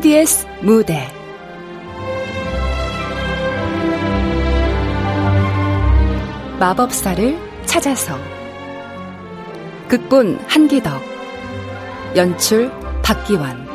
KBS 무대. 마법사를 찾아서. 극본 한기덕. 연출 박기환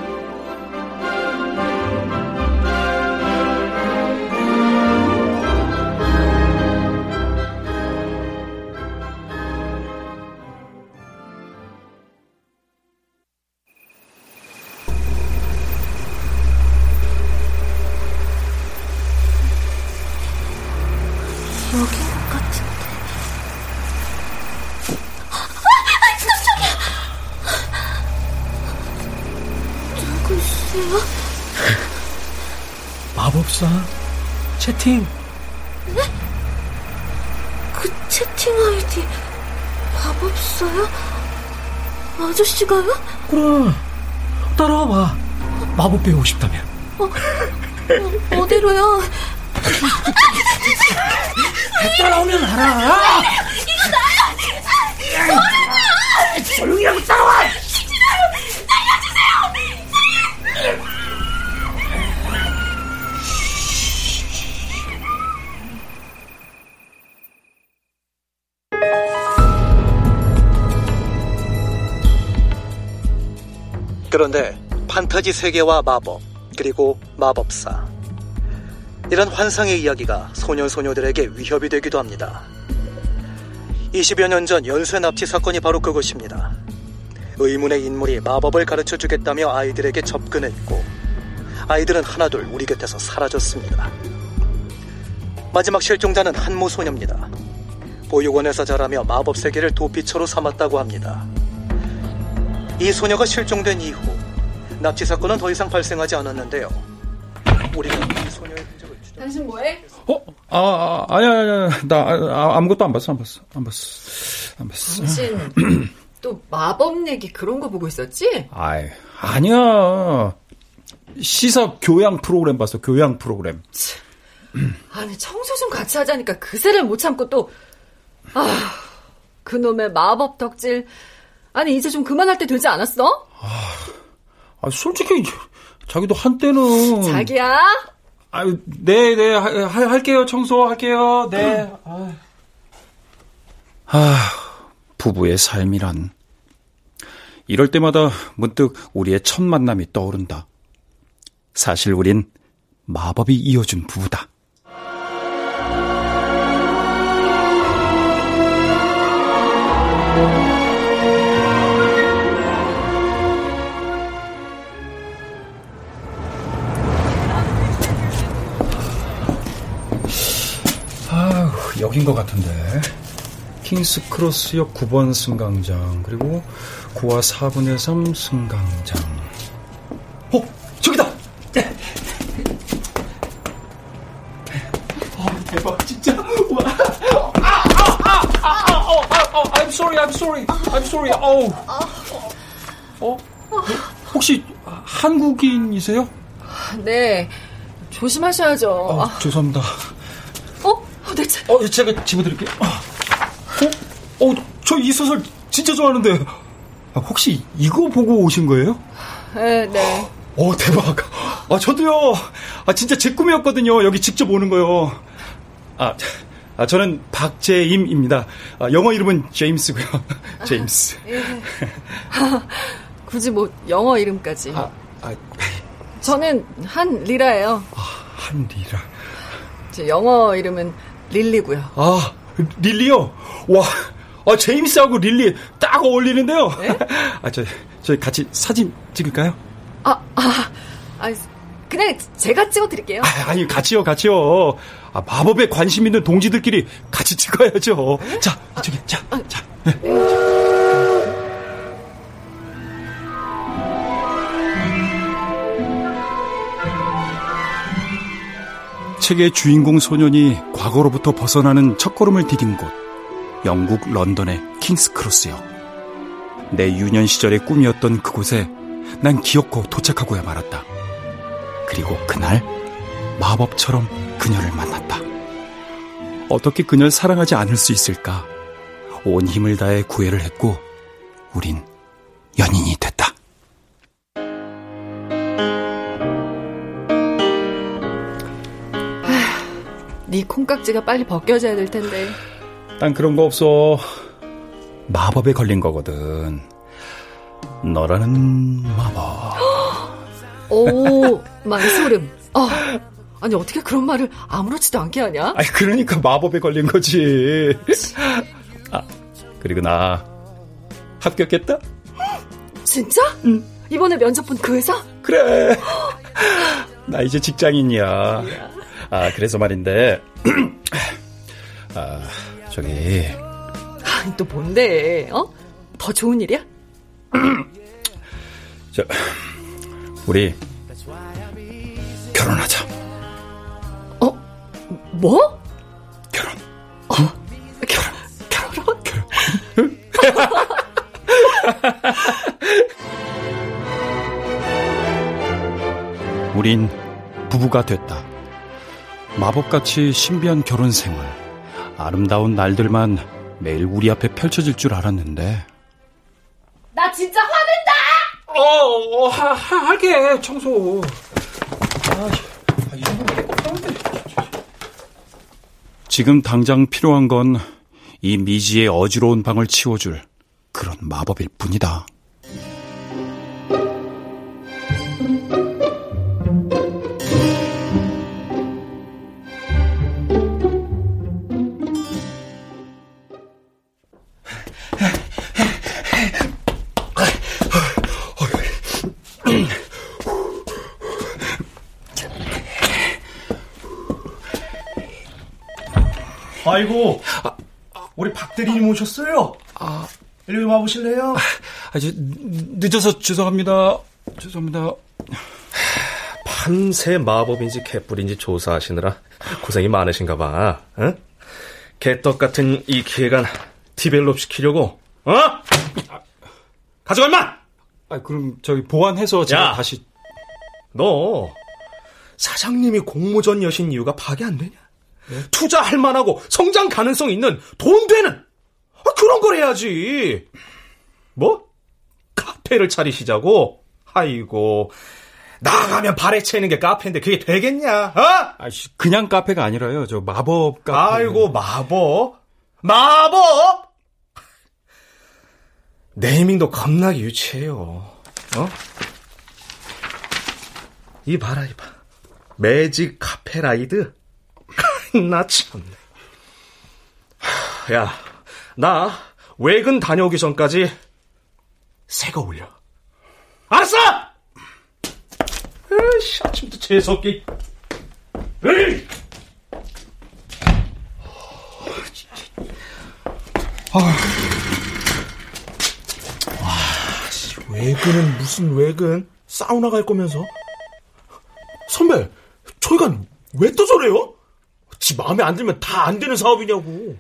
채팅. 네? 그 채팅 아이디 마법사야? 아저씨가요? 그래. 따라와 봐. 마법 배우고 싶다면. 어, 어, 어디로요? 따라오면 알아. 그런데 판타지 세계와 마법, 그리고 마법사. 이런 환상의 이야기가 소년소녀들에게 위협이 되기도 합니다. 20여 년 전 연쇄 납치 사건이 바로 그것입니다. 의문의 인물이 마법을 가르쳐 주겠다며 아이들에게 접근했고, 아이들은 하나둘 우리 곁에서 사라졌습니다. 마지막 실종자는 한모 소녀입니다. 보육원에서 자라며 마법 세계를 도피처로 삼았다고 합니다. 이 소녀가 실종된 이후 납치 사건은 더 이상 발생하지 않았는데요. 우리는 이 소녀의 흔적을 추적. 당신 뭐해? 어? 아, 아 아니야, 아니야, 나 아, 아무것도 안 봤어, 안 봤어, 안 봤어, 안 봤어. 당신 또 마법 얘기 그런 거 보고 있었지? 아이, 아니야. 시사 교양 프로그램 봤어, 교양 프로그램. 아니 청소 좀 같이 하자니까 그새를 못 참고 또 아, 그놈의 마법 덕질. 아니 이제 좀 그만할 때 되지 않았어? 아, 솔직히 자기도 한때는 자기야? 아유, 네, 네, 하, 하, 할게요. 청소 할게요. 네. 아, 부부의 삶이란. 이럴 때마다 문득 우리의 첫 만남이 떠오른다. 사실 우린 마법이 이어준 부부다. 여긴 것 같은데. 킹스 크로스역 9번 승강장, 그리고 9와 4분의 3 승강장. 어, 저기다! 어, 대박, 진짜. 와. 아, 아, 아, 아, 아, 어, 아, 어, I'm sorry, I'm sorry, I'm sorry. 어우. 어? 혹시 한국인이세요? 네. 조심하셔야죠. 어, 아, 죄송합니다. 어? 어. 어, 제가 집어드릴게요. 어, 어, 저 이 소설 진짜 좋아하는데. 아, 혹시 이거 보고 오신 거예요? 네, 네. 어, 대박. 아, 저도요. 아, 진짜 제 꿈이었거든요. 여기 직접 오는 거요. 아, 아 저는 박재임입니다. 아, 영어 이름은 제임스고요. 제임스. 예. 굳이 뭐 영어 이름까지. 아, 아, 저는 한 리라예요. 한리라. 제 영어 이름은 릴리고요. 아, 릴리요? 와, 아, 제임스하고 릴리 딱 어울리는데요. 아, 저, 저희 같이 사진 찍을까요? 아, 아, 아, 그냥 제가 찍어드릴게요. 아, 아니, 같이요, 같이요. 아, 마법에 관심 있는 동지들끼리 같이 찍어야죠. 자, 저기, 자, 자. 책의 주인공 소년이 과거로부터 벗어나는 첫걸음을 디딘 곳, 영국 런던의 킹스크로스역. 내 유년 시절의 꿈이었던 그곳에 난 기어코 도착하고야 말았다. 그리고 그날 마법처럼 그녀를 만났다. 어떻게 그녀를 사랑하지 않을 수 있을까? 온 힘을 다해 구애를 했고, 우린 연인이 됐다. 콩깍지가 빨리 벗겨져야 될 텐데. 난 그런 거 없어. 마법에 걸린 거거든. 너라는 마법. 오, 만소름. 아, 아니 어떻게 그런 말을 아무렇지도 않게 하냐? 아니 그러니까 마법에 걸린 거지. 아 그리고 나 합격했다. 진짜? 응. 이번에 면접 본 그 회사? 그래. 나 이제 직장인이야. 아 그래서 말인데. 아 저기. 아니 또 뭔데? 어? 더 좋은 일이야? 저 우리 결혼하자. 어? 뭐? 결혼. 어? 결혼? 결혼? 결혼. 우린 부부가 됐다. 마법같이 신비한 결혼 생활. 아름다운 날들만 매일 우리 앞에 펼쳐질 줄 알았는데. 나 진짜 화낸다! 어, 어 하, 하, 할게, 청소. 아, 이 정도면 지금 당장 필요한 건 이 미지의 어지러운 방을 치워줄 그런 마법일 뿐이다. 오셨어요? 아, 일리 와보실래요? 아, 저, 늦어서 죄송합니다. 죄송합니다. 밤새 마법인지 개뿔인지 조사하시느라 고생이 많으신가 봐. 응? 개떡 같은 이 기획안 디벨롭 시키려고, 어? 가져가 임마! 아, 그럼 저희 보완해서 제가 야. 다시 너 사장님이 공모전 여신 이유가 파악이 안 되냐? 투자할 만하고 성장 가능성 있는 돈 되는 아, 그런 걸 해야지. 뭐? 카페를 차리시자고? 아이고 나가면 발에 채는 게 카페인데 그게 되겠냐? 어? 아씨 그냥 카페가 아니라요. 저 마법 카페. 아이고 마법 마법 네이밍도 겁나게 유치해요. 어? 이 봐라 이 봐. 매직 카페라이드. 나 참네. 하, 야, 나 외근 다녀오기 전까지 새거 올려. 알았어! 에이씨, 아침부터 재수없게. 에이! 외근은 무슨 외근? 사우나 갈 거면서? 선배, 저희가 왜 또 저래요? 지 마음에 안 들면 다 안 되는 사업이냐고.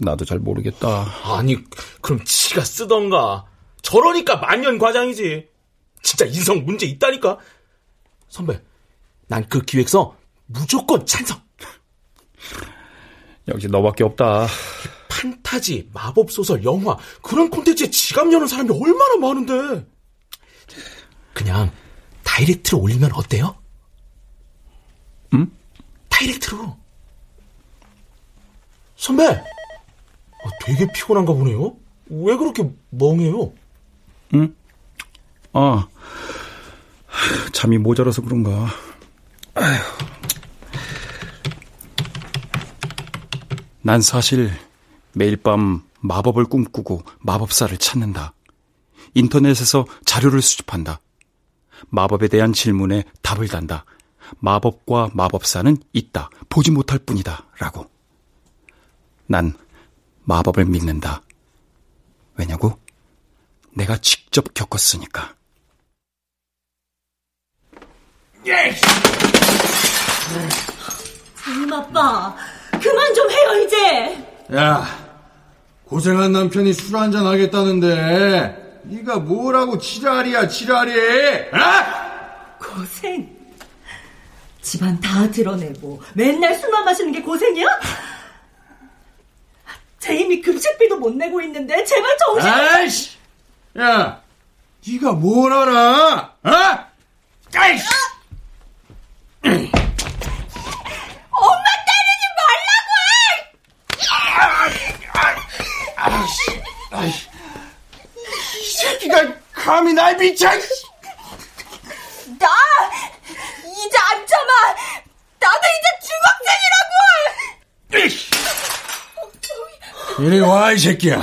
나도 잘 모르겠다. 아니, 그럼 지가 쓰던가. 저러니까 만년 과장이지. 진짜 인성 문제 있다니까. 선배, 난 그 기획서 무조건 찬성. 역시 너밖에 없다. 판타지, 마법소설, 영화, 그런 콘텐츠에 지갑 여는 사람이 얼마나 많은데. 그냥 다이렉트로 올리면 어때요? 응? 다이렉트로. 선배, 아, 되게 피곤한가 보네요. 왜 그렇게 멍해요? 응? 아, 잠이 모자라서 그런가. 아휴. 난 사실 매일 밤 마법을 꿈꾸고 마법사를 찾는다. 인터넷에서 자료를 수집한다. 마법에 대한 질문에 답을 단다. 마법과 마법사는 있다. 보지 못할 뿐이다. 라고. 난 마법을 믿는다. 왜냐고? 내가 직접 겪었으니까. 임 아빠, 그만 좀 해요 이제. 야, 고생한 남편이 술 한잔 하겠다는데 네가 뭐라고 지랄이야 지랄이? 아? 고생. 집안 다 드러내고 맨날 술만 마시는 게 고생이야? 제임이 급식비도 못 내고 있는데 제발 정신. 아이씨, 야, 네가 뭘 알아? 어? 아이씨. 엄마 때리지 말라고! 아이씨, 아이씨, 이 새끼가 감히 날 미쳐! 나 이제 앉자마. 나도 이제 중학생이라고. 이리 와, 이 새끼야.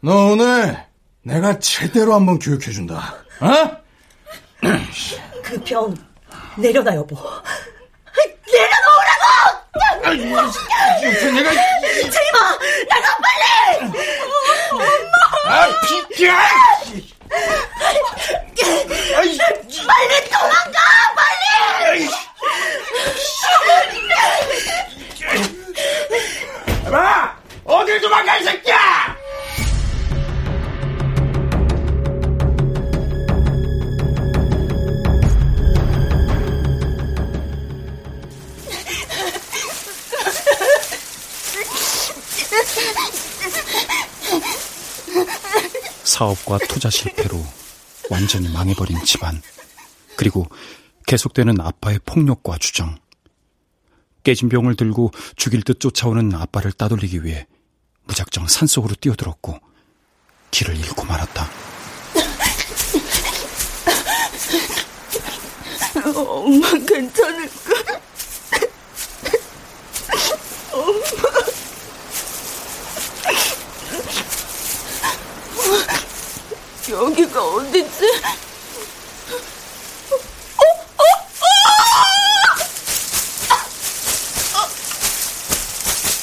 너 오늘 내가 제대로 한번 교육해준다. 어? 그 병 내려놔, 여보. 내려놓으라고! 내가 제이마 나가 빨리! 엄마! 아 비켜! 사업과 투자 실패로 완전히 망해버린 집안. 그리고 계속되는 아빠의 폭력과 주정. 깨진 병을 들고 죽일 듯 쫓아오는 아빠를 따돌리기 위해 무작정 산속으로 뛰어들었고 길을 잃고 말았다. 엄마 괜찮을까? 엄마. 여기가 어디지?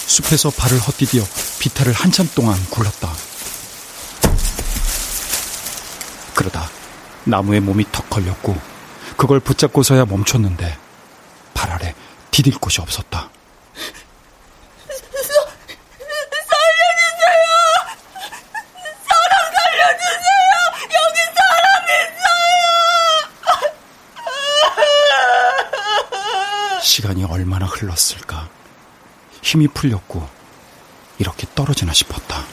숲에서 발을 헛디디어 비탈을 한참 동안 굴렀다. 그러다 나무에 몸이 턱 걸렸고 그걸 붙잡고서야 멈췄는데 발 아래 디딜 곳이 없었다. 시간이 얼마나 흘렀을까. 힘이 풀렸고 이렇게 떨어지나 싶었다.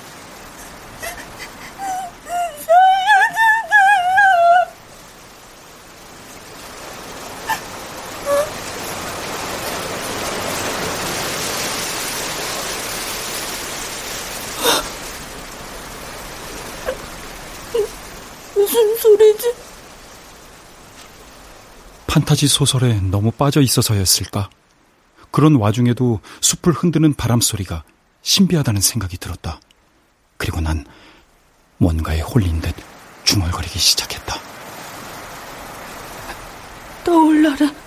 무슨 소리지? 판타지 소설에 너무 빠져 있어서였을까? 그런 와중에도 숲을 흔드는 바람 소리가 신비하다는 생각이 들었다. 그리고 난 뭔가에 홀린 듯 중얼거리기 시작했다. 떠올라라.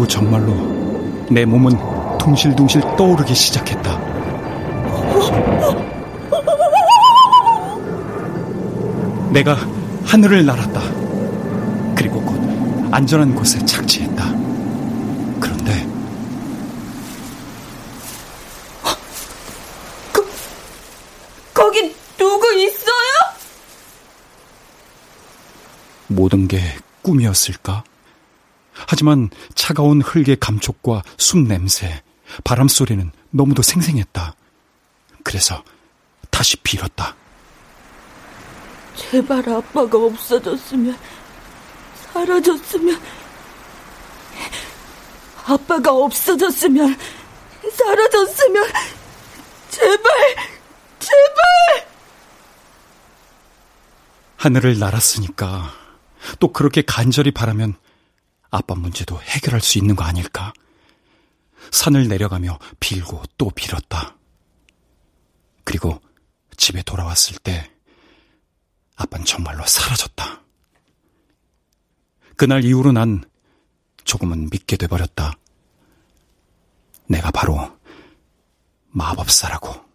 그리고 정말로 내 몸은 둥실둥실 떠오르기 시작했다. 내가 하늘을 날았다. 그리고 곧 안전한 곳에 착지했다. 그런데 거, 거기 누구 있어요? 모든 게 꿈이었을까? 하지만 차가운 흙의 감촉과 숲 냄새, 바람 소리는 너무도 생생했다. 그래서 다시 빌었다. 제발 아빠가 없어졌으면, 사라졌으면, 아빠가 없어졌으면, 사라졌으면, 제발, 제발! 하늘을 날았으니까 또 그렇게 간절히 바라면 아빠 문제도 해결할 수 있는 거 아닐까? 산을 내려가며 빌고 또 빌었다. 그리고 집에 돌아왔을 때 아빠는 정말로 사라졌다. 그날 이후로 난 조금은 믿게 돼버렸다. 내가 바로 마법사라고.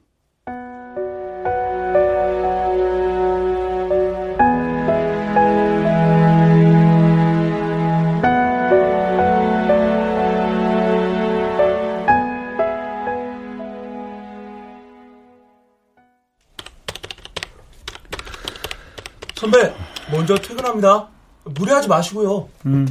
선배, 먼저 퇴근합니다. 무리하지 마시고요. 음.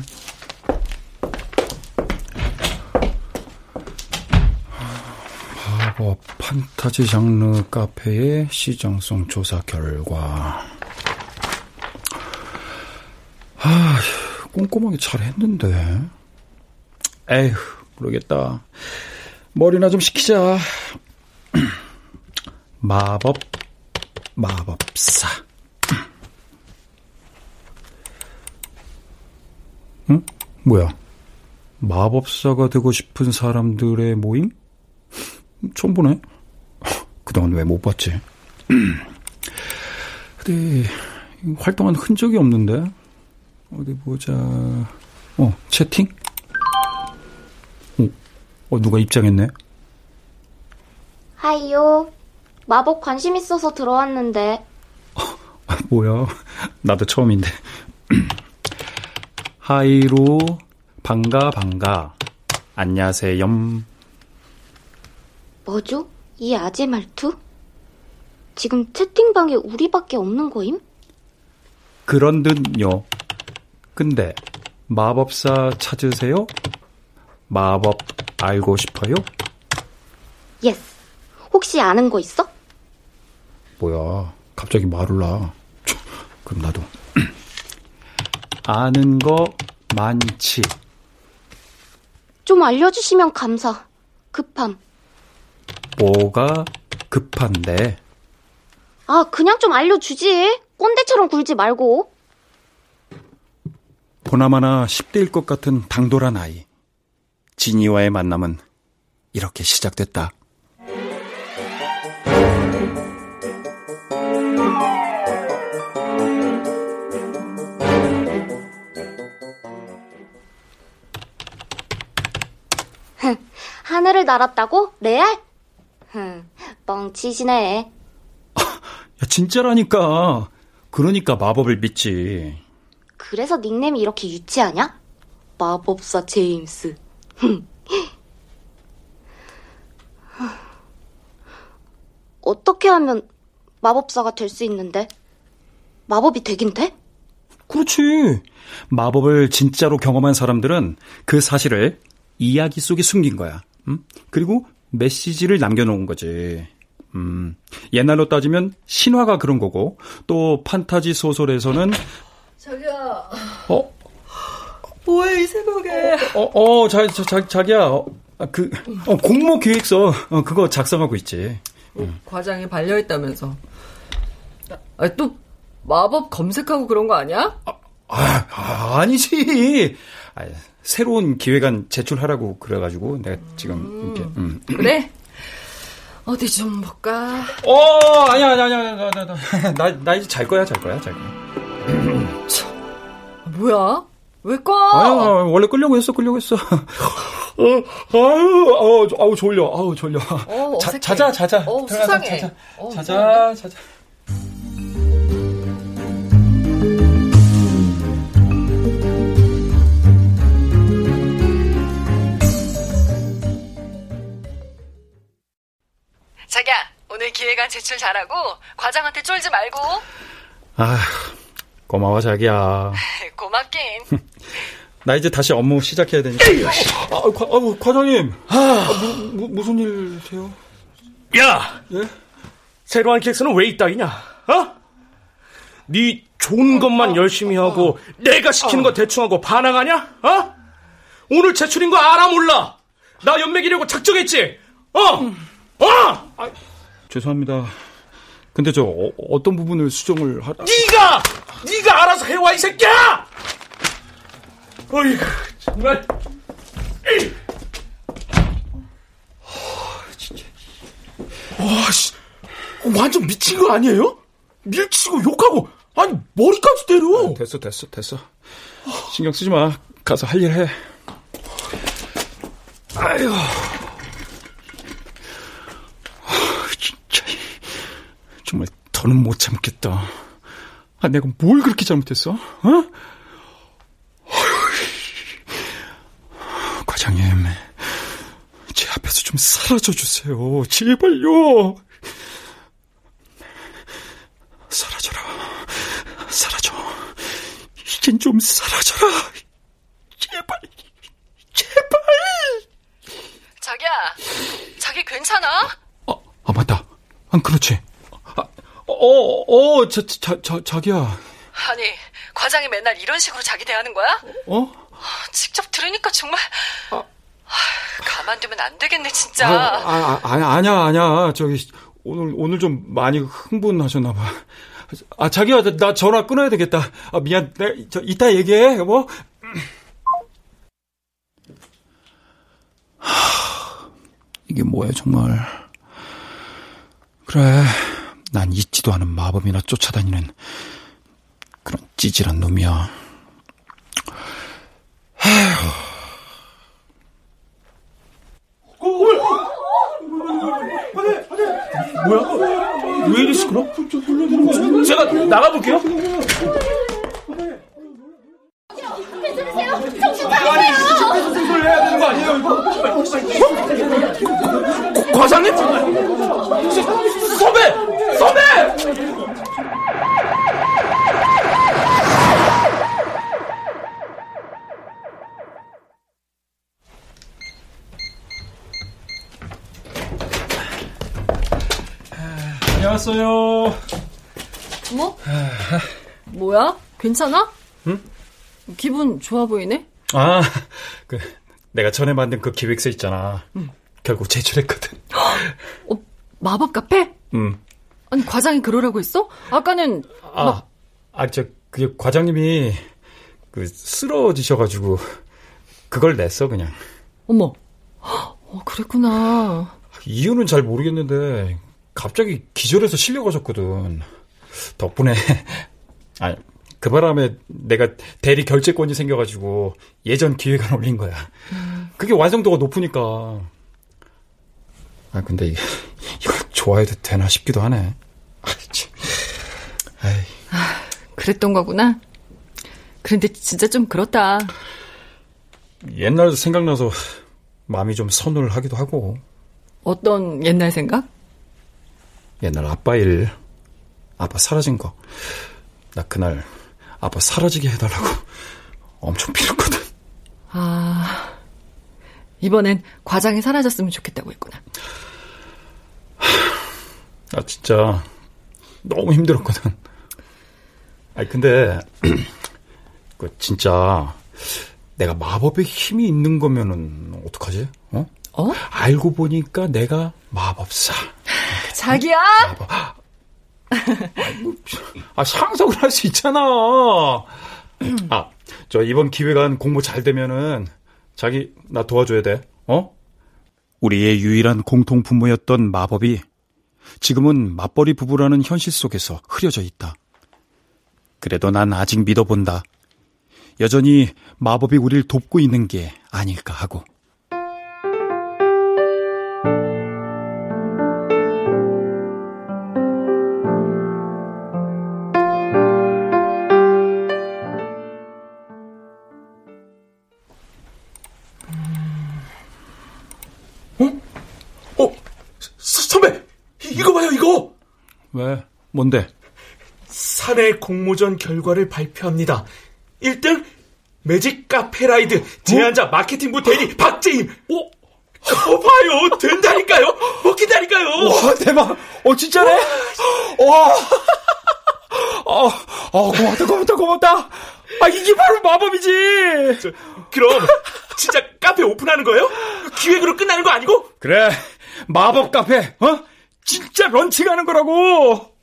마법 판타지 장르 카페의 시정성 조사 결과 아, 꼼꼼하게 잘 했는데. 에휴, 모르겠다. 머리나 좀 식히자. 마법, 마법사. 응? 뭐야? 마법사가 되고 싶은 사람들의 모임? 처음 보네. 그동안 왜 못 봤지? 근데 활동한 흔적이 없는데? 어디 보자. 어, 채팅? 어, 어 누가 입장했네? 하이요. 마법 관심 있어서 들어왔는데. 아, 뭐야. 나도 처음인데. 하이로, 반가, 반가. 안녕하세요. 뭐죠? 이 아재 말투? 지금 채팅방에 우리밖에 없는 거임? 그런 듯요. 근데 마법사 찾으세요? 마법 알고 싶어요? Yes. 혹시 아는 거 있어? 뭐야, 갑자기 말을 놔. 그럼 나도. 아는 거 많지. 좀 알려주시면 감사. 급함. 뭐가 급한데? 아, 그냥 좀 알려주지. 꼰대처럼 굴지 말고. 보나마나 10대일 것 같은 당돌한 아이. 지니와의 만남은 이렇게 시작됐다. 하늘을 날았다고? 레알? 흥, 뻥치시네. 야, 진짜라니까. 그러니까 마법을 믿지. 그래서 닉네임이 이렇게 유치하냐? 마법사 제임스. 어떻게 하면 마법사가 될 수 있는데? 마법이 되긴 돼? 그렇지. 마법을 진짜로 경험한 사람들은 그 사실을 이야기 속에 숨긴 거야. 음? 그리고 메시지를 남겨놓은 거지. 음, 옛날로 따지면 신화가 그런 거고, 또 판타지 소설에서는 자기야. 어? 뭐해 이 새벽에? 어, 어, 자, 자, 자 자기야. 어, 아, 그 어, 공모 기획서 어, 그거 작성하고 있지. 응. 과장이 발려 있다면서. 아, 또 마법 검색하고 그런 거 아니야? 아, 아 아니지. 아, 새로운 기획안 제출하라고 그래가지고 내가 지금 음, 이렇게. 음. 그래. 어디 좀 볼까? 어, 아니야, 아니야, 아니야, 나, 나, 나, 나, 나 이제 잘 거야, 잘 거야, 잘 거야. 뭐야? 왜 꺼? 아유, 원래 끌려고 했어, 끌려고 했어. 어, 아유, 아우, 아우, 졸려, 아우, 졸려. 어, 자, 자자, 자자. 어, 수상해. 자자, 어, 자자, 자자. 기획안 제출 잘하고 과장한테 쫄지 말고. 아, 고마워 자기야. 고맙긴. 나 이제 다시 업무 시작해야 되니까. 아, 과, 아, 과장님. 아, 무, 무 슨 일이세요? 야, 예? 새로운 기획서는 왜 이따이냐? 어? 네 좋은 것만 열심히 하고 내가 시키는 거 대충하고 반항하냐? 어? 오늘 제출인 거 알아 몰라? 나 연맥이려고 작정했지? 어? 어? 아, 죄송합니다. 근데 저 어, 떤 부분을 수정을 하... 네가 네가 알아서 해와 이 새끼야! 어이 정말. 에이. 진짜. 와, 씨. 완전 미친 거 아니에요? 밀치고 욕하고, 아니, 머리까지 때려. 아, 됐어, 됐어, 됐어. 신경 쓰지 마. 가서 할 일 해. 아유. 진짜. 정말 더는 못 참겠다. 아, 내가 뭘 그렇게 잘못했어? 어? 과장님, 제 앞에서 좀 사라져 주세요. 제발요. 사라져라. 사라져. 이젠 좀 사라져라. 제발. 제발. 자기야, 자기 괜찮아? 아, 아 맞다. 안 그렇지. 아, 어, 어, 자, 자, 자, 자기야. 아니, 과장이 맨날 이런 식으로 자기 대하는 거야? 어? 직접 들으니까 정말 아. 가만두면 안 되겠네 진짜. 아, 아, 아, 아니야 아니야 저기 오늘 오늘 좀 많이 흥분하셨나 봐. 아 자기야 나, 나 전화 끊어야 되겠다. 아 미안. 내, 저 이따 얘기해 뭐. 이게 뭐야 정말. 그래 난 잊지도 않은 마법이나 쫓아다니는 그런 찌질한 놈이야. 뭐야? 왜 이리 시끄러? 제가 나가볼게요. 과장님? 선배! 선배! 왔어요. 뭐? 뭐야? 괜찮아? 응? 기분 좋아 보이네? 아, 그, 내가 전에 만든 그 기획서 있잖아. 응. 결국 제출했거든. 어, 마법 카페? 응. 아니, 과장이 그러라고 했어? 아까는. 아, 막... 아, 저, 그게 과장님이, 그, 쓰러지셔가지고, 그걸 냈어, 그냥. 어머. 어, 그랬구나. 이유는 잘 모르겠는데, 갑자기 기절해서 실려가셨거든. 덕분에 아, 그 바람에 내가 대리 결제권이 생겨가지고 예전 기획안 올린 거야. 음. 그게 완성도가 높으니까. 아 근데 이걸 좋아해도 되나 싶기도 하네. 아, 아, 그랬던 거구나. 그런데 진짜 좀 그렇다. 옛날 생각나서 마음이 좀 서늘하기도 하고. 어떤 옛날 생각? 옛날 아빠 일, 아빠 사라진 거. 나 그날 아빠 사라지게 해달라고 엄청 빌었거든. 아, 이번엔 과장이 사라졌으면 좋겠다고 했구나. 나 진짜 너무 힘들었거든. 아니, 근데, 그, 진짜, 내가 마법의 힘이 있는 거면은, 어떡하지? 어? 어? 알고 보니까 내가 마법사. 자기야? 아, 상속을 할 수 있잖아. 아, 저 이번 기획안 공모 잘 되면은 자기 나 도와줘야 돼. 어? 우리의 유일한 공통 분모였던 마법이 지금은 맞벌이 부부라는 현실 속에서 흐려져 있다. 그래도 난 아직 믿어본다. 여전히 마법이 우리를 돕고 있는 게 아닐까 하고. 뭔데? 사내 공모전 결과를 발표합니다. 1등 매직 카페라이드 제안자 어? 마케팅부 대리 박재임. 오, 어, 봐요, 된다니까요. 먹힌다니까요. 와 대박. 어 진짜네. 와. 어, 어 고맙다 고맙다 고맙다. 아 이게 바로 마법이지. 저, 그럼 진짜 카페 오픈하는 거예요? 기획으로 끝나는 거 아니고? 그래 마법 카페 어? 진짜 런칭 하는 거라고!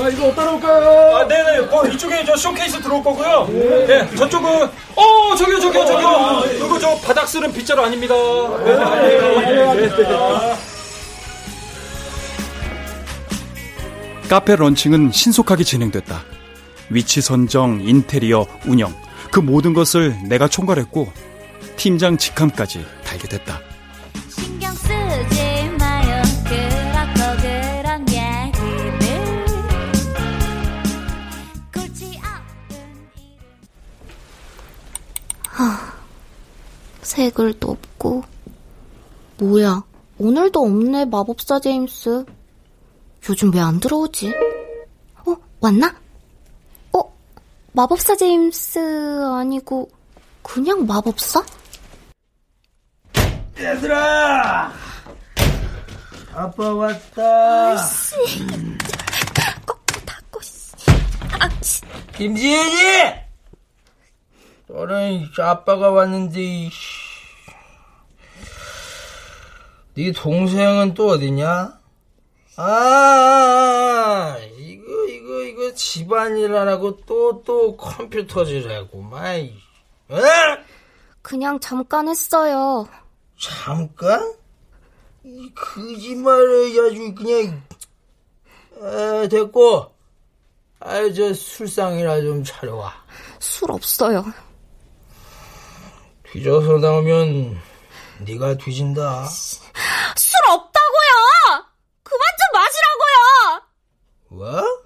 자, 이거 따라올까요? 아, 네네. 어, 이쪽에 저 쇼케이스 들어올 거고요. 네, 네 저쪽은, 어, 저기요, 저기요, 저기요. 아, 이거 저 바닥 쓰는 빗자루 아닙니다. 네, 네, 네, 네. 카페 런칭은 신속하게 진행됐다. 위치 선정, 인테리어, 운영, 그 모든 것을 내가 총괄했고 팀장 직함까지 달게 됐다. 하, 새 글도 없고 뭐야 오늘도 없네 마법사 제임스 요즘 왜 안 들어오지? 어 왔나? 마법사 제임스 아니고 그냥 마법사? 얘들아! 아빠 왔다. 아이씨. 거꾸로 닫고, 씨. 아, 씨. 김지혜지! 너는 아빠가 왔는데, 네 동생은 또 어디냐? 아, 이거, 이거, 이거 집안일 하라고 또, 또 컴퓨터질하고, 마이. 에? 그냥 잠깐 했어요. 잠깐? 이 거짓말을 아주 그냥, 에, 됐고, 아유, 저 술상이나 좀 차려와. 술 없어요. 뒤져서 나오면 네가 뒤진다. 술 없다고요! 그만 좀 마시라고요! 뭐?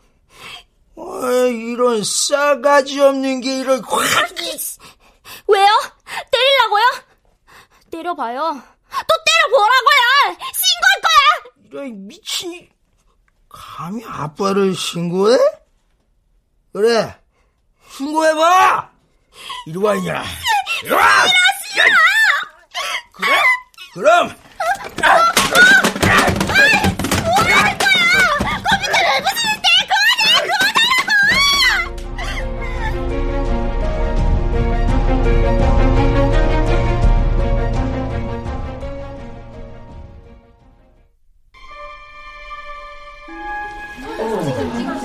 아, 이런 싸가지 없는 게 이런 확! 왜요? 때리려고요? 때려봐요. 또 때려보라고요! 신고할 거야! 이런 미친 감히 아빠를 신고해? 그래 신고해봐! 이리 와 이년아 이리 와! 그래? 그럼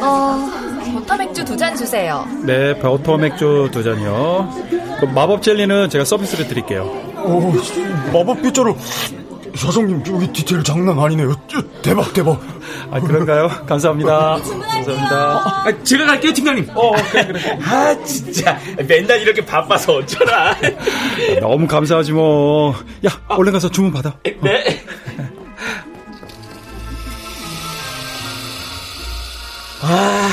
어, 버터 맥주 두잔 주세요. 네, 버터 맥주 두 잔이요. 그 마법 젤리는 제가 서비스로 드릴게요. 오, 마법 빗자루. 사장님, 여기 디테일 장난 아니네요. 대박, 대박. 아, 그런가요? 감사합니다. 감사합니다. 아, 제가 갈게요, 팀장님. 어, 그래, 그래. 아, 진짜. 맨날 이렇게 바빠서 어쩌라. 너무 감사하지 뭐. 야, 얼른 가서 주문 받아. 네. 아,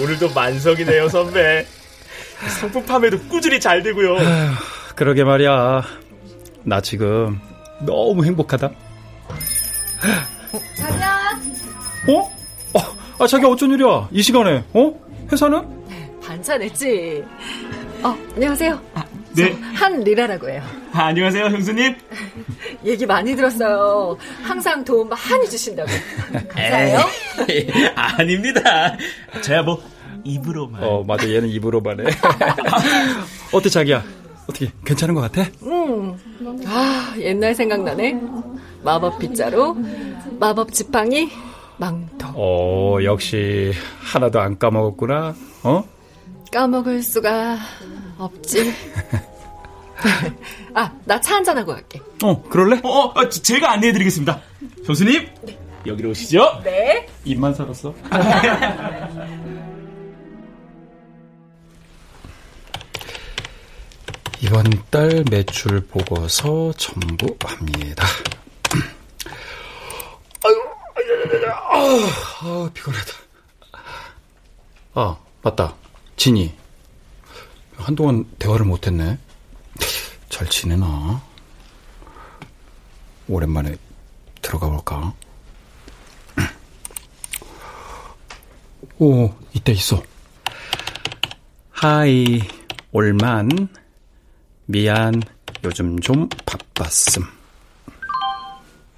오늘도 만석이네요, 선배. 상품 판매도 꾸준히 잘 되고요. 그러게 말이야. 나 지금 너무 행복하다. 자기야. 어? 어? 아, 자기 어쩐 일이야? 이 시간에? 어? 회사는? 반찬 했지. 어, 안녕하세요. 네. 한리라라고 해요. 아, 안녕하세요, 형수님. 얘기 많이 들었어요. 항상 도움 많이 주신다고. 감사해요. 에이, 아닙니다. 저야 뭐 입으로만. 어, 맞아. 얘는 입으로만 해. 어때, 자기야? 어떻게, 괜찮은 것 같아? 음. 아, 옛날 생각나네. 마법 빗자루, 마법 지팡이, 망토. 어, 역시 하나도 안 까먹었구나. 어? 까먹을 수가 없지. 아, 나 차 한잔 하고 갈게. 어, 그럴래? 어, 어, 제가 안내해 드리겠습니다. 형수님, 여기로 오시죠. 네. 입만 살았어. 이번 달 매출 보고서 첨부합니다. 아유, 아유, 아, 피곤하다. 아, 맞다. 진이. 한동안 대화를 못했네. 잘 지내나? 오랜만에 들어가 볼까? 오, 이때 있어. 하이, 올만. 미안, 요즘 좀 바빴음.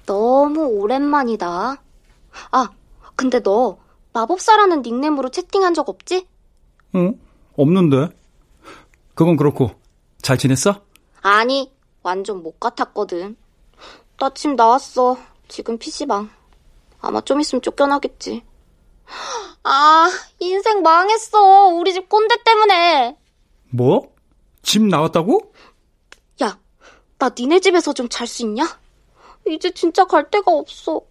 너무 오랜만이다. 아, 근데 너 마법사라는 닉네임으로 채팅한 적 없지? 응? 없는데? 그건 그렇고, 잘 지냈어? 아니, 완전 못 같았거든. 나집 나왔어. 지금 PC방. 아마 좀 있으면 쫓겨나겠지. 아, 인생 망했어. 우리 집 꼰대 때문에. 뭐? 집 나왔다고? 야, 나 니네 집에서 좀 잘 수 있냐? 이제 진짜 갈 데가 없어.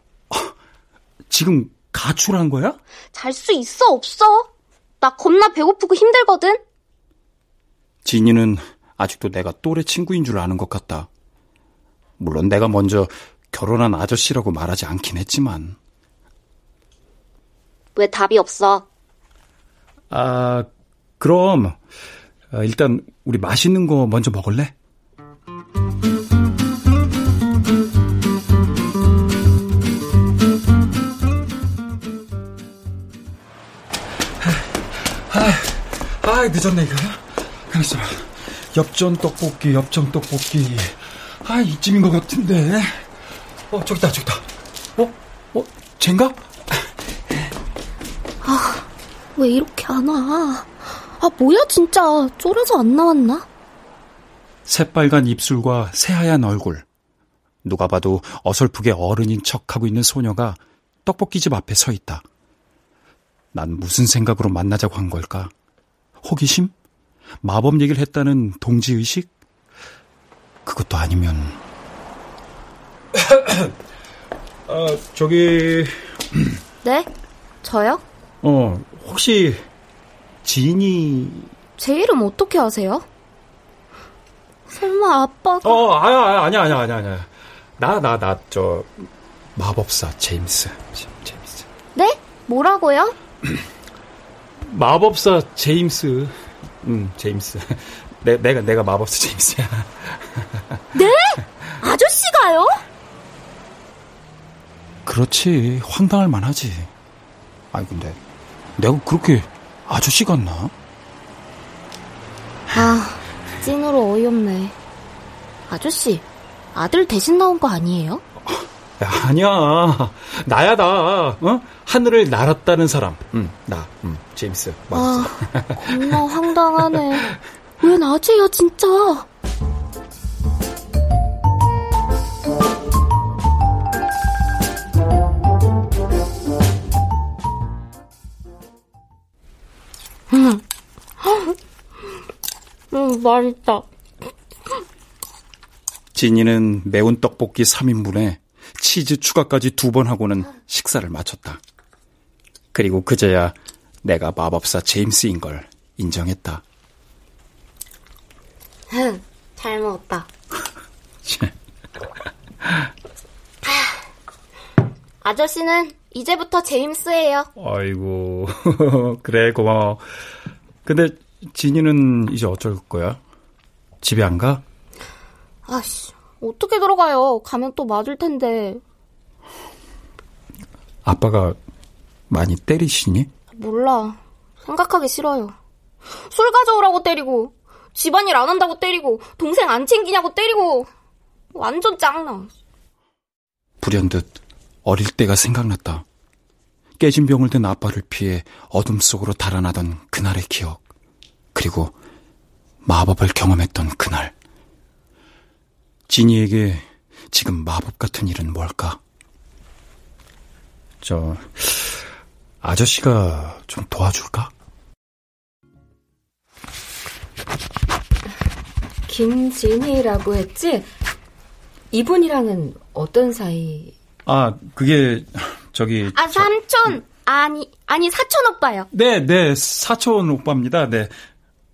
지금 가출한 거야? 잘 수 있어, 없어? 나 겁나 배고프고 힘들거든? 진이는 아직도 내가 또래 친구인 줄 아는 것 같다. 물론 내가 먼저 결혼한 아저씨라고 말하지 않긴 했지만. 왜 답이 없어? 아, 그럼, 어, 일단 우리 맛있는 거 먼저 먹을래? 아, 아, 늦었네, 이거. 가만 있어 봐. 엽전 떡볶이, 엽전 떡볶이. 아, 이쯤인 것 같은데. 어, 저기다, 저기다. 어? 쟨가? 아, 왜 이렇게 안 와? 아, 뭐야, 진짜. 쫄아서 안 나왔나? 새빨간 입술과 새하얀 얼굴. 누가 봐도 어설프게 어른인 척하고 있는 소녀가 떡볶이집 앞에 서 있다. 난 무슨 생각으로 만나자고 한 걸까? 호기심? 마법 얘기를 했다는 동지의식? 그것도 아니면. 아, 저기. 네? 저요? 어, 혹시, 지인이. 제 이름 어떻게 아세요? 설마 아빠가. 어, 아야, 아니야, 아니야, 아니야, 아니야. 나, 나, 나, 저, 마법사 제임스. 제임스. 네? 뭐라고요? 마법사 제임스. 응, 제임스. 내, 내가, 내가 마법사 제임스야. 네? 아저씨가요? 그렇지. 황당할 만하지. 아니, 근데, 내가 그렇게 아저씨 같나? 아, 찐으로 어이없네. 아저씨, 아들 대신 나온 거 아니에요? 야, 아니야. 나야, 나. 어? 하늘을 날았다는 사람. 응, 나. 응, 제임스. 마법사. 아, 겁나 황당하네. 왜 낮에야, 진짜? 음, 음 맛있다. 진이는 매운 떡볶이 3인분에 치즈 추가까지 두 번 하고는 식사를 마쳤다. 그리고 그제야 내가 마법사 제임스인 걸 인정했다. 응, 잘 먹었다. 아저씨는 이제부터 제임스예요. 아이고, 그래, 고마워. 근데 진이는 이제 어쩔 거야? 집에 안 가? 아씨, 어떻게 들어가요? 가면 또 맞을 텐데. 아빠가 많이 때리시니? 몰라. 생각하기 싫어요. 술 가져오라고 때리고, 집안일 안 한다고 때리고, 동생 안 챙기냐고 때리고, 완전 짱나. 불현듯 어릴 때가 생각났다. 깨진 병을 든 아빠를 피해 어둠 속으로 달아나던 그날의 기억. 그리고 마법을 경험했던 그날. 지니에게 지금 마법 같은 일은 뭘까? 저, 아저씨가 좀 도와줄까? 김진희라고 했지? 이분이랑은 어떤 사이? 아, 그게, 저기. 아, 삼촌! 아니, 아니, 사촌 오빠요. 네, 네, 사촌 오빠입니다. 네.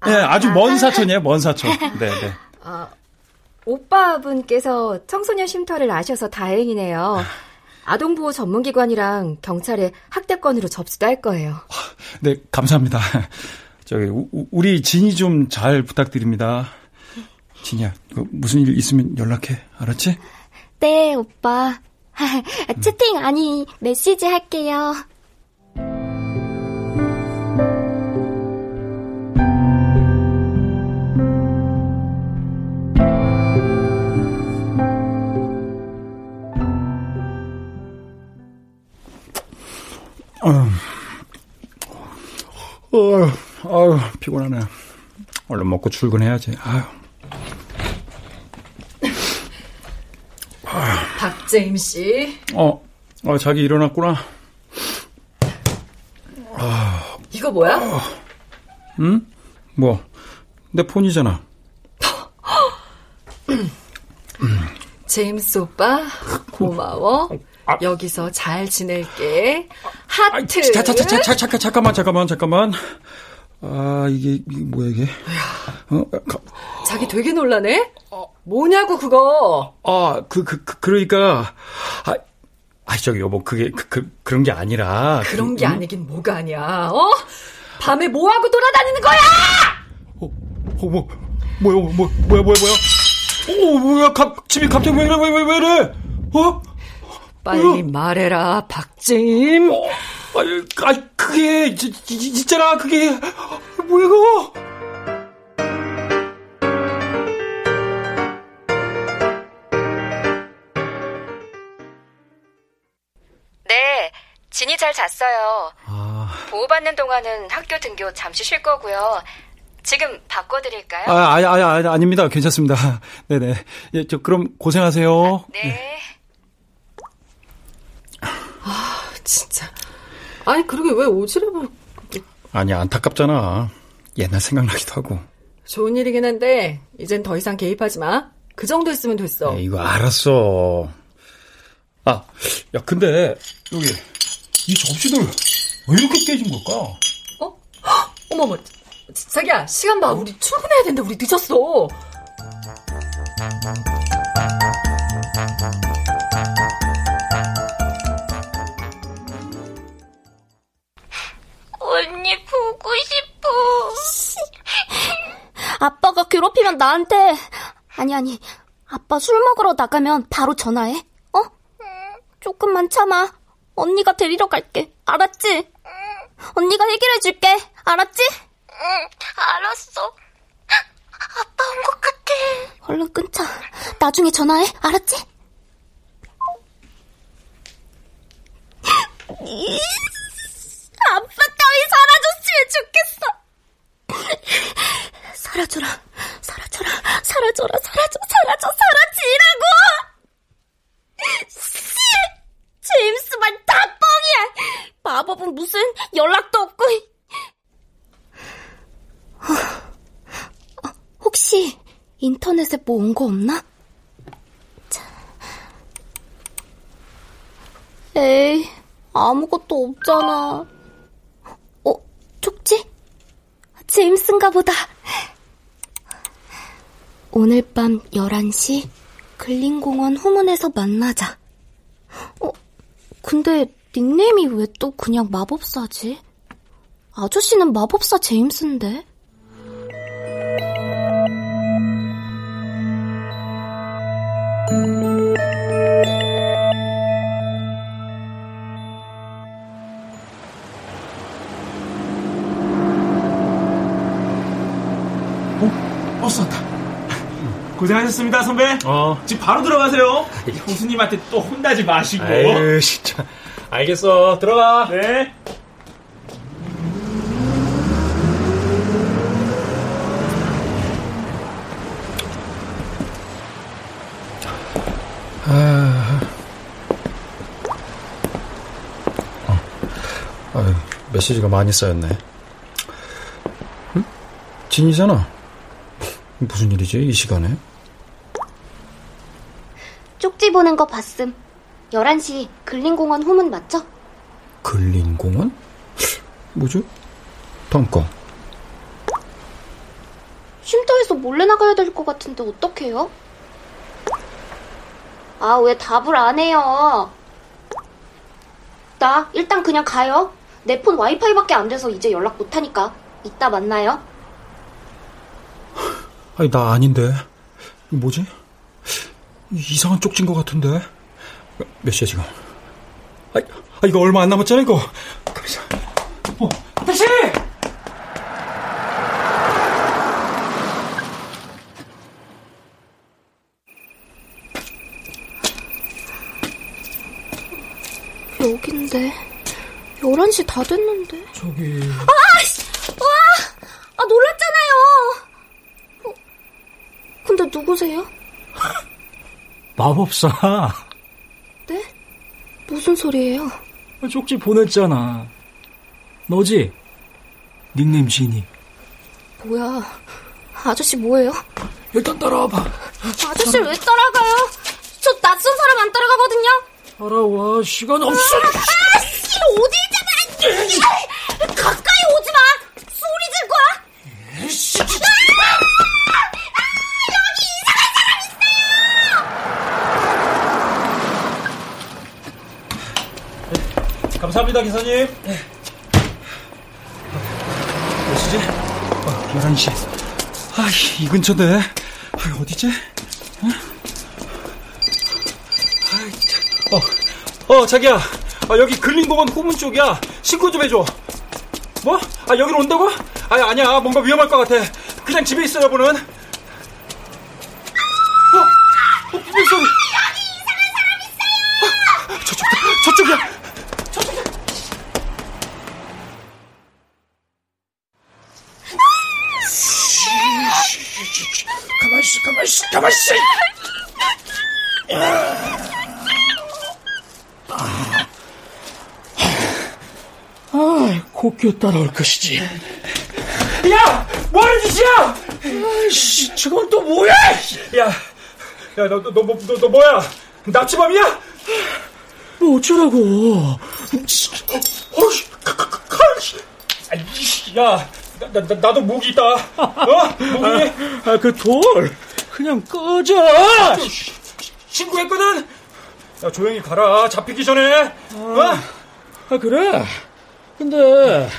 네, 아, 아주 먼 사촌이에요, 먼 사촌. 네, 네. 아, 오빠분께서 청소년 쉼터를 아셔서 다행이네요. 아동보호 전문기관이랑 경찰에 학대건으로 접수도 할 거예요. 네, 감사합니다. 저기, 우, 우리 진이 좀 잘 부탁드립니다. 진이야, 무슨 일 있으면 연락해. 알았지? 네, 오빠. 채팅 아니 메시지 할게요. 어, 아유, 피곤하네. 얼른 먹고 출근해야지. 아유. 박재임 씨. 어, 어, 자기 일어났구나. 아, 이거 뭐야? 어, 응? 뭐, 내 폰이잖아. 제임스 오빠, 고마워. 아, 여기서 잘 지낼게. 하트. 아, 자, 자, 자, 자, 잠깐, 잠깐만, 잠깐만, 잠깐만. 아, 이게, 이게 뭐야, 이게? 어, 가... 자기 되게 놀라네? 뭐냐고, 그거? 아, 그, 그, 그 그러니까, 아, 아, 저기, 여보, 그게, 그, 그, 그런 게 아니라. 그런 게 응? 아니긴 뭐가 아니야, 어? 밤에 뭐 하고 돌아다니는 거야! 어, 어, 뭐, 뭐야, 뭐, 뭐야, 뭐야, 뭐야? 어, 뭐야, 갑, 집이 갑자기 왜 이래, 왜, 왜, 왜 이래? 어? 빨리 말해라, 박재임. 어, 아, 아, 그게, 이, 이, 있잖아, 그게, 뭐야, 이거? 네, 잘 잤어요. 아... 보호받는 동안은 학교 등교 잠시 쉴 거고요. 지금 바꿔드릴까요? 아, 아니, 아니, 아니, 아닙니다. 괜찮습니다. 네네. 예, 저, 그럼 고생하세요. 네. 네. 아, 진짜. 아니, 그러게 왜 오지랖을. 아니, 안타깝잖아. 옛날 생각나기도 하고. 좋은 일이긴 한데, 이젠 더 이상 개입하지 마. 그 정도 했으면 됐어. 에이, 이거 알았어. 아, 야, 근데, 여기, 이 접시들, 왜 이렇게 깨진 걸까? 어? 어머머, 자기야, 시간 봐. 우리 출근해야 된다. 우리 늦었어. 언니 보고 싶어. 아빠가 괴롭히면 나한테 아니 아니 아빠 술 먹으러 나가면 바로 전화해. 어? 조금만 참아. 언니가 데리러 갈게. 알았지? 언니가 해결해 줄게. 알았지? 응, 알았어. 아빠 온 것 같아. 얼른 끊자. 나중에 전화해. 알았지? 아빠 따위 사라졌으면 좋겠어. 사라져라, 사라져라, 사라져라, 사라져, 사라져, 사라지라고! 씨! 제임스 말다 뻥이야! 마법은 무슨 연락도 없고. 어, 혹시 인터넷에 뭐 온 거 없나? 에이, 아무것도 없잖아. 어, 쪽지? 제임스인가 보다. 오늘 밤 11시 근린공원 후문에서 만나자. 어, 근데 닉네임이 왜 또 그냥 마법사지? 아저씨는 마법사 제임스인데? 고생하셨습니다, 선배. 어. 지금 바로 들어가세요. 형수님한테 또 혼나지 마시고. 에이, 진짜. 알겠어. 들어가. 네. 아, 어. 아유, 메시지가 많이 쌓였네. 응? 진이잖아. 무슨 일이지, 이 시간에? 보낸 거 봤음. 11시 근린공원 후문 맞죠? 근린공원? 뭐지? 거. 쉼터에서 몰래 나가야 될 것 같은데 어떡해요? 아, 왜 답을 안 해요? 나 일단 그냥 가요. 내 폰 와이파이밖에 안 돼서 이제 연락 못 하니까. 이따 만나요. 아니, 나 아닌데. 뭐지? 이상한 쪽진 것 같은데. 몇 시야, 지금? 아, 아 이거 얼마 안 남았잖아, 이거. 어, 택시! 여긴데. 11시 다 됐는데. 저기. 아! 와! 아, 놀랐잖아요! 어, 근데 누구세요? 마법사. 네? 무슨 소리예요? 쪽지 보냈잖아. 너지? 닉네임 지니. 뭐야. 아저씨 뭐예요? 일단 따라와봐. 아저씨를 왜 따라가요? 저 낯선 사람 안 따라가거든요? 따라와, 시간 없어. 아, 씨, 어디 있잖아! 가까이 오지 마! 소리 질 거야! 에이씨. 아! 아, 여기 이상한 사람 있어요! 감사합니다, 기사님. 몇 시지? 어, 11시. 아, 이 근처인데. 아, 어디지? 어? 아, 어, 어, 자기야. 아, 여기 근린공원 후문 쪽이야. 신고 좀 해줘. 뭐? 아, 여기로 온다고? 아니, 아니야. 뭔가 위험할 것 같아. 그냥 집에 있어, 여보는. 어, 어, 무슨 소리? 여기 이상한 사람 있어요! 아, 저쪽, 저쪽이야. 저쪽이야. 가만 있어, 가만 있어. 아, 곱게 따라올 것이지. 야! 뭐하는 짓이야! 아이씨, 저건 또 뭐야! 야, 야, 너, 너, 너, 너, 너, 너 뭐야? 납치범이야? 뭐 어쩌라고. 어이씨, 야, 나, 나, 나도 무기 있다. 어? 무기? 아, 그 돌. 그냥 꺼져! 신고했거든? 야, 조용히 가라. 잡히기 전에. 어? 아, 그래? 근데,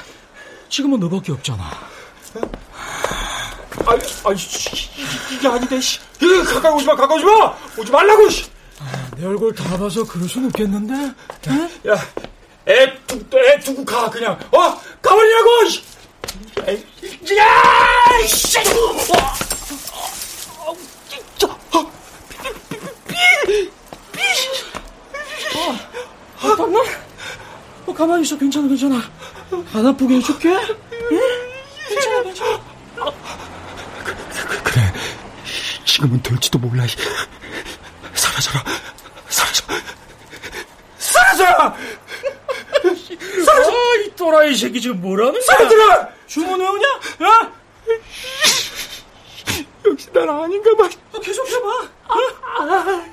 지금은 너밖에 없잖아. 아, 아, 이게 아닌데, 씨. 가까이 오지 마, 가까이 오지 마! 오지 말라고, 씨! 아, 내 얼굴 다 봐서 그럴 순 없겠는데? 야, 애, 두, 애 두고 가, 그냥. 어? 가버리라고, 씨! 야, 씨! 어, 진짜. 어, 삐, 삐, 어, 잠깐만. 어, 가만히 있어. 괜찮아, 괜찮아. 안 아프게 해줄게. 응? 괜찮아, 괜찮아. 그, 그, 그래. 지금은 될지도 몰라. 사라져라. 사라져. 사라져라! 사라져! 아, 이 또라이 새끼 지금 뭐라는 거야? 사라져라! 주문해 오냐? 어? 역시 난 아닌가 봐. 아, 계속 해봐. 아, 아,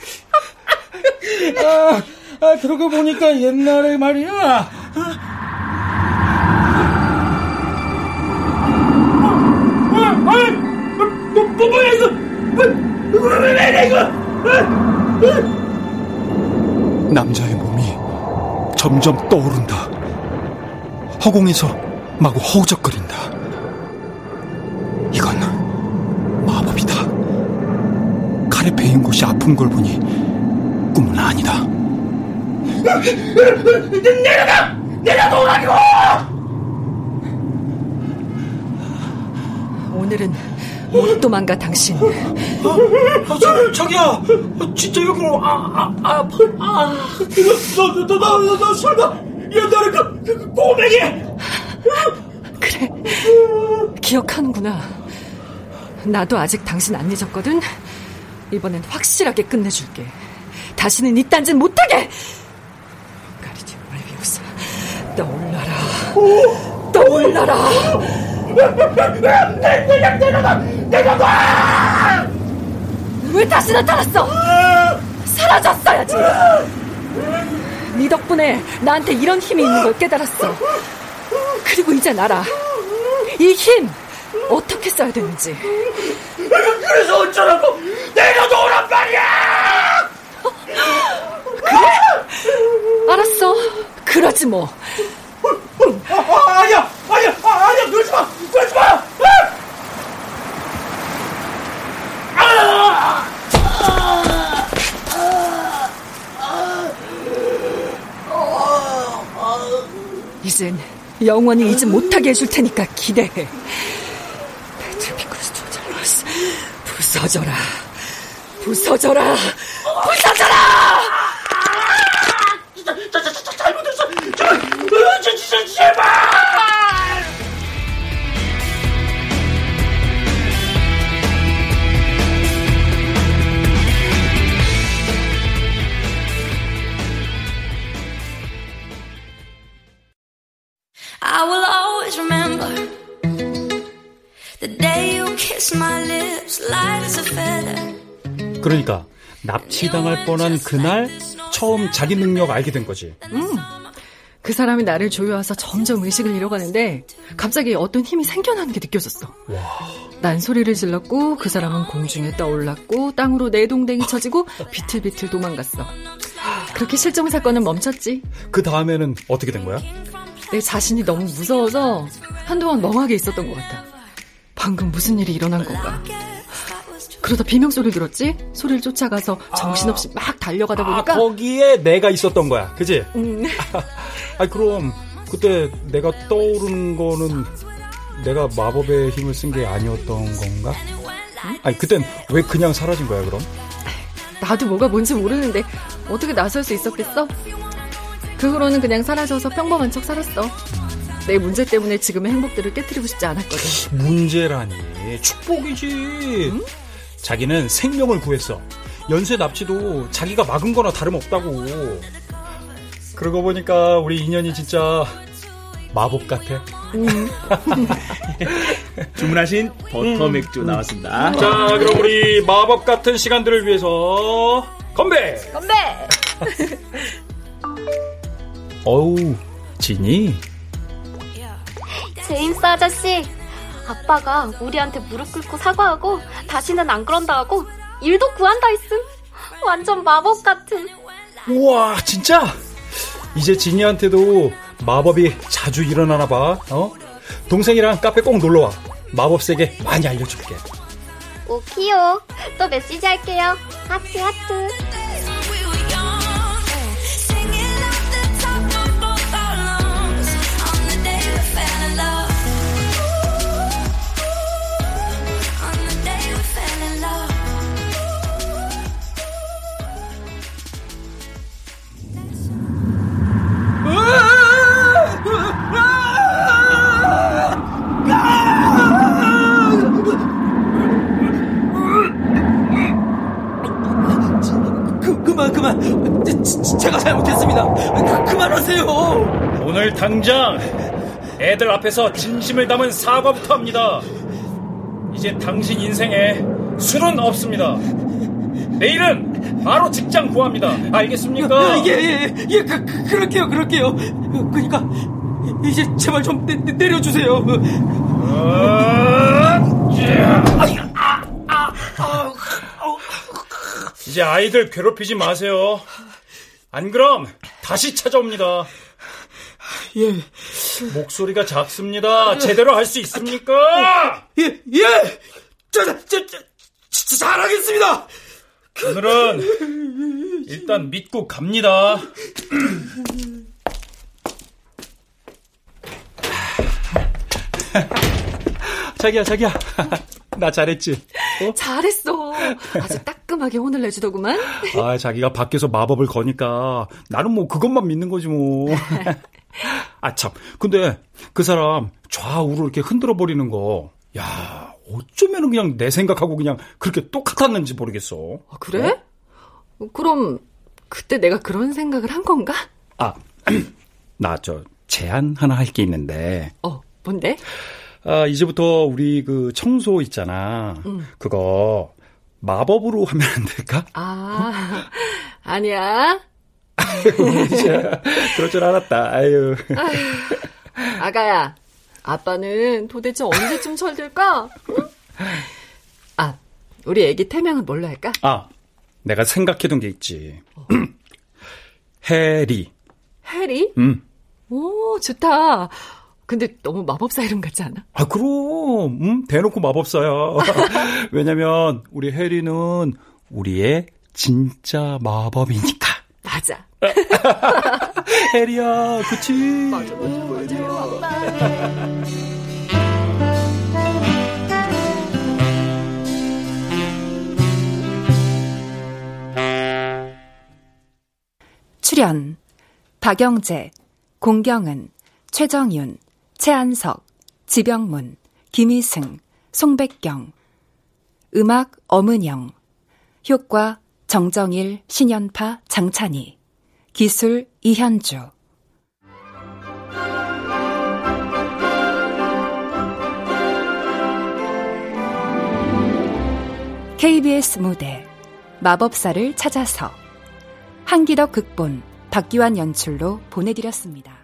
아, 그러고 보니까 옛날에 말이야. 남자의 몸이 점점 떠오른다. 허공에서 마구 허우적거린다. 이건 마법이다. 칼에 베인 곳이 아픈 걸 보니 꿈은 아니다. 내려가! 내려놓으라고! 오늘은 못 도망가 당신. 아, 저, 저기야! 진짜 여기로, 아, 아, 아, 아. 너, 너, 너, 너, 너, 너, 설마, 옛날에 그, 그, 그 꼬맹이! 그래. 기억하는구나. 나도 아직 당신 안 잊었거든? 이번엔 확실하게 끝내줄게. 다시는 이딴 짓 못하게! 가리지 말비우사. 떠올라라. 떠올라라. 내가 내려가! 내려가! 왜 다시 나타났어? 사라졌어야지. 네 덕분에 나한테 이런 힘이 있는 걸 깨달았어. 그리고 이제 알아. 이 힘 어떻게 써야 되는지. 그래서 어쩌라고 내려놓으란 말이야! 그래? 알았어. 그러지 뭐. 아, 아니야! 아니야! 아, 아니야! 그러지 마! 그러지 마! 아! 아! 이젠 영원히 잊지 못하게 해줄 테니까 기대해. 조절로스 부서져라. 부서져라. 부서져라! 그러니까 납치당할 뻔한 그날 처음 자기 능력 알게 된 거지. 음. 그 사람이 나를 조여와서 점점 의식을 잃어가는데 갑자기 어떤 힘이 생겨나는 게 느껴졌어. 와. 난 소리를 질렀고 그 사람은 공중에 떠올랐고 땅으로 내동댕이 쳐지고 비틀비틀 도망갔어. 그렇게 실종 사건은 멈췄지. 그 다음에는 어떻게 된 거야? 내 자신이 너무 무서워서 한동안 멍하게 있었던 것 같아. 방금 무슨 일이 일어난 건가? 그러다 비명 소리를 들었지? 소리를 쫓아가서 정신없이 아, 막 달려가다 보니까 아, 거기에 내가 있었던 거야. 그지? 음. 아, 그럼 그때 내가 떠오르는 거는 내가 마법의 힘을 쓴 게 아니었던 건가? 아니, 그땐 왜 그냥 사라진 거야, 그럼? 나도 뭐가 뭔지 모르는데 어떻게 나설 수 있었겠어? 그 후로는 그냥 사라져서 평범한 척 살았어. 내 문제 때문에 지금의 행복들을 깨뜨리고 싶지 않았거든. 문제라니 축복이지. 응? 자기는 생명을 구했어. 연쇄 납치도 자기가 막은 거나 다름없다고. 그러고 보니까 우리 인연이 진짜 마법 같아. 음. 주문하신 버터 음. 맥주 나왔습니다. 자, 그럼 우리 마법 같은 시간들을 위해서 건배! 건배! 어우, 진이? 제임스 아저씨, 아빠가 우리한테 무릎 꿇고 사과하고 다시는 안 그런다 하고 일도 구한다 했음. 완전 마법 같은. 우와, 진짜? 이제 진이한테도 마법이 자주 일어나나 봐. 어? 동생이랑 카페 꼭 놀러 와. 마법 세계 많이 알려줄게. 오키요. 또 메시지 할게요. 하트 하트. 오늘 당장 애들 앞에서 진심을 담은 사과부터 합니다. 이제 당신 인생에 술은 없습니다. 내일은 바로 직장 구합니다. 알겠습니까? 예, 예, 예, 예 그, 그, 그럴게요, 그럴게요. 그러니까 이제 제발 좀 내, 내려주세요. 이제 아이들 괴롭히지 마세요. 안 그럼 다시 찾아옵니다. 예. 목소리가 작습니다. 제대로 할 수 있습니까? 예, 예. 자, 자, 자, 자, 잘하겠습니다. 오늘은 일단 믿고 갑니다. 자기야, 자기야. 나 잘했지? 어? 잘했어. 아주 따끔하게 혼을 내주더구만. 아, 자기가 밖에서 마법을 거니까 나는 뭐 그것만 믿는 거지 뭐. 아, 참. 근데 그 사람 좌우로 이렇게 흔들어 버리는 거. 야, 어쩌면 그냥 내 생각하고 그냥 그렇게 똑같았는지 모르겠어. 아, 그래? 어? 그럼 그때 내가 그런 생각을 한 건가? 아, 나 저 제안 하나 할 게 있는데. 어, 뭔데? 아, 이제부터 우리 그 청소 있잖아. 응. 그거 마법으로 하면 안 될까? 아, 어? 아니야. 그럴 줄 알았다. 아유. 아유. 아가야, 아빠는 도대체 언제쯤 철들까? 응? 아, 우리 애기 태명은 뭘로 할까? 아, 내가 생각해둔 게 있지. 어. 해리. 해리? 응. 오, 좋다. 근데 너무 마법사 이름 같지 않아? 아, 그럼. 음, 대놓고 마법사야. 왜냐면 우리 해리는 우리의 진짜 마법이니까. 맞아. 해리야, 그치? 맞아, 맞아, 맞아. 출연 박영재, 공경은, 최정윤, 최한석, 지병문, 김희승, 송백경. 음악 엄은영. 효과 정정일, 신연파, 장찬희 기술 이현주 KBS 무대 마법사를 찾아서 한기덕 극본 박기환 연출로 보내드렸습니다.